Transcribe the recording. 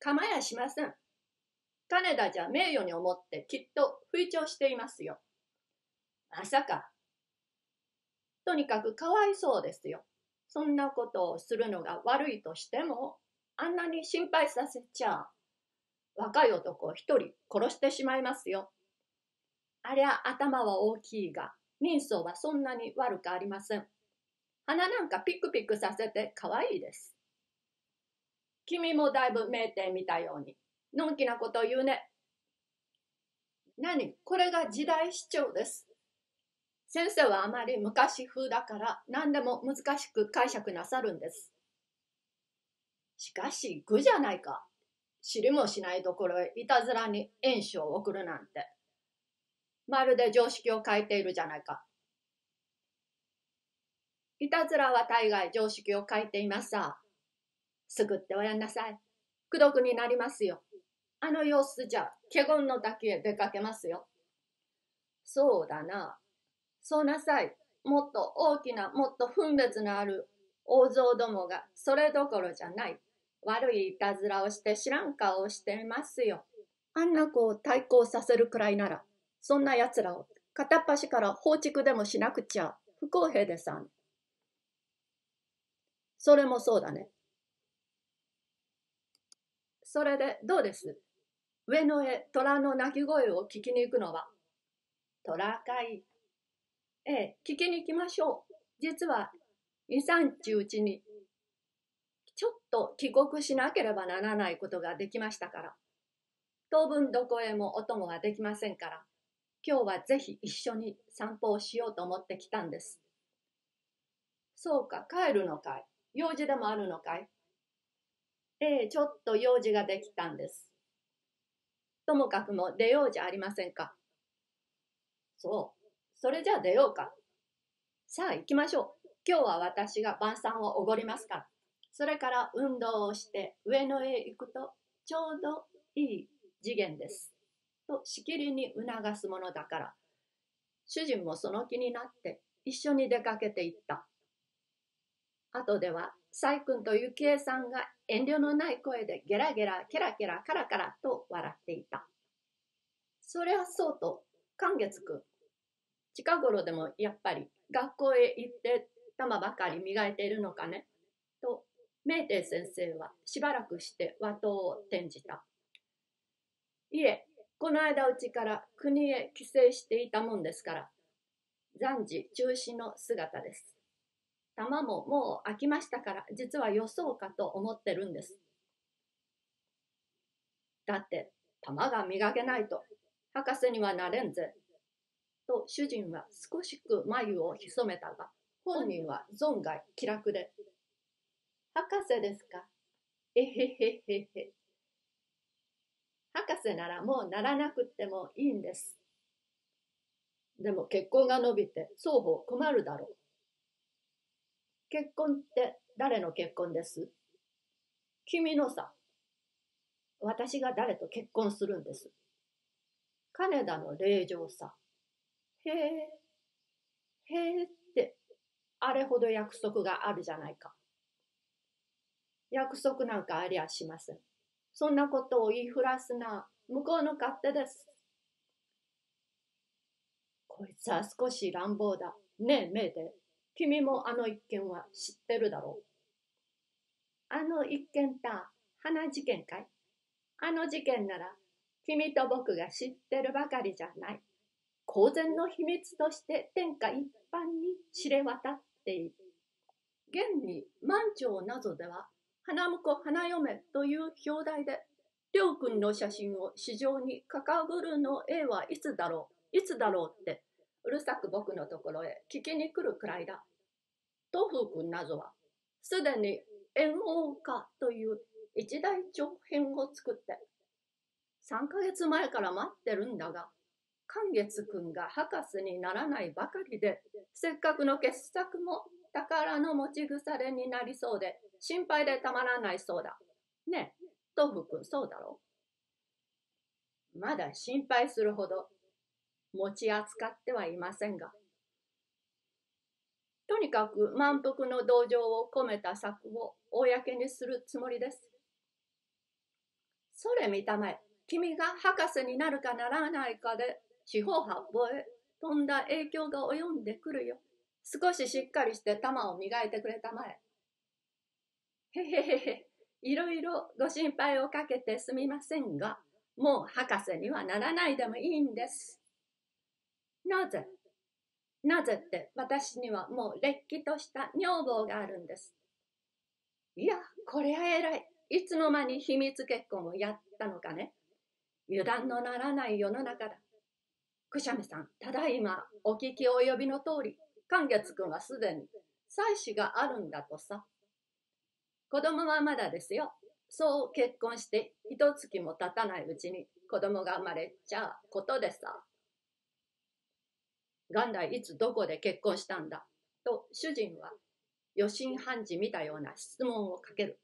構やしません。金田じゃ名誉に思ってきっと吹聴していますよ。まさか。とにかくかわいそうですよ。そんなことをするのが悪いとしても、あんなに心配させちゃ、若い男を一人殺してしまいますよ。ありゃ頭は大きいが、人相はそんなに悪くありません。鼻なんかピクピクさせてかわいいです。君もだいぶ名店見たように、のんきなこと言うね。何？これが時代主張です。先生はあまり昔風だから何でも難しく解釈なさるんです。しかし愚じゃないか。知りもしないところへいたずらに炎書を送るなんて。まるで常識を変えているじゃないか。いたずらは大概常識を変えていますさ。すぐっておやんなさい。苦毒になりますよ。あの様子じゃ、華厳の滝へ出かけますよ。そうだな。そうなさい。もっと大きな、もっと分別のある大蔵どもがそれどころじゃない。悪いいたずらをして知らん顔をしていますよ。あんな子を対抗させるくらいなら、そんな奴らを片っ端から放逐でもしなくちゃ不公平でさん。それもそうだね。それでどうです？上野へ虎の鳴き声を聞きに行くのは？虎かい。ええ、聞きに行きましょう。実は、2、3日うちに、ちょっと帰国しなければならないことができましたから。当分どこへもお供はできませんから、今日はぜひ一緒に散歩をしようと思ってきたんです。そうか、帰るのかい。用事でもあるのかい？ええ、ちょっと用事ができたんです。ともかくも出ようじゃありませんか。そう。それじゃあ出ようか。さあ行きましょう。今日は私が晩餐をおごりますから。それから運動をして上野へ行くとちょうどいい次元です。としきりに促すものだから、主人もその気になって一緒に出かけていった。後では、細君と幸恵さんが遠慮のない声でゲラゲラ、ケラケラ、カラカラと笑っていた。そりゃそうと、寛月くん。近頃でもやっぱり学校へ行って玉ばかり磨いているのかねと、明帝先生はしばらくして和刀を転じた。いえ、この間うちから国へ帰省していたもんですから、暫時中止の姿です。玉ももう飽きましたから、実はよそうかと思ってるんです。だって、玉が磨けないと、博士にはなれんぜ。と主人は少しく眉を潜めたが、本人は存外気楽で、博士ですか？えへへへへ。博士ならもうならなくってもいいんです。でも結婚が伸びて双方困るだろう。結婚って誰の結婚です？君のさ。私が誰と結婚するんです？金田の令状さ。へえ、へえって、あれほど約束があるじゃないか。約束なんかありゃしません。そんなことを言いふらすな、向こうの勝手です。こいつは少し乱暴だ。ねえ、メイデ君もあの一件は知ってるだろう？あの一件た、花事件かい？あの事件なら、君と僕が知ってるばかりじゃない。公然の秘密として天下一般に知れ渡っている。現に満潮などでは、花婿花嫁という表題で、りょうくんの写真を市場にかかぶるの絵はいつだろう？いつだろうってうるさく僕のところへ聞きに来るくらいだ。東風君などは、すでに円王家という一大長編を作って、3ヶ月前から待ってるんだが、寛月君が博士にならないばかりで、せっかくの傑作も宝の持ち腐れになりそうで、心配でたまらないそうだ。ねえ、東風君そうだろまだ心配するほど持ち扱ってはいませんが、とにかく満腹の同情を込めた策を公にするつもりです。それ見たまえ、君が博士になるかならないかで、四方八方へ飛んだ影響が及んでくるよ。少ししっかりして玉を磨いてくれたまえ。へへへへ、いろいろご心配をかけてすみませんが、もう博士にはならないでもいいんです。なぜなぜって私にはもうれっきとした女房があるんです。いや、これは偉い。いつの間に秘密結婚をやったのかね。油断のならない世の中だ。くしゃみさん、ただいまお聞き及びの通り、寛月君はすでに妻子があるんだとさ。子供はまだですよ。そう結婚して一月も経たないうちに子供が生まれちゃうことでさ。元来いつどこで結婚したんだ？と主人は余震判事見たような質問をかける。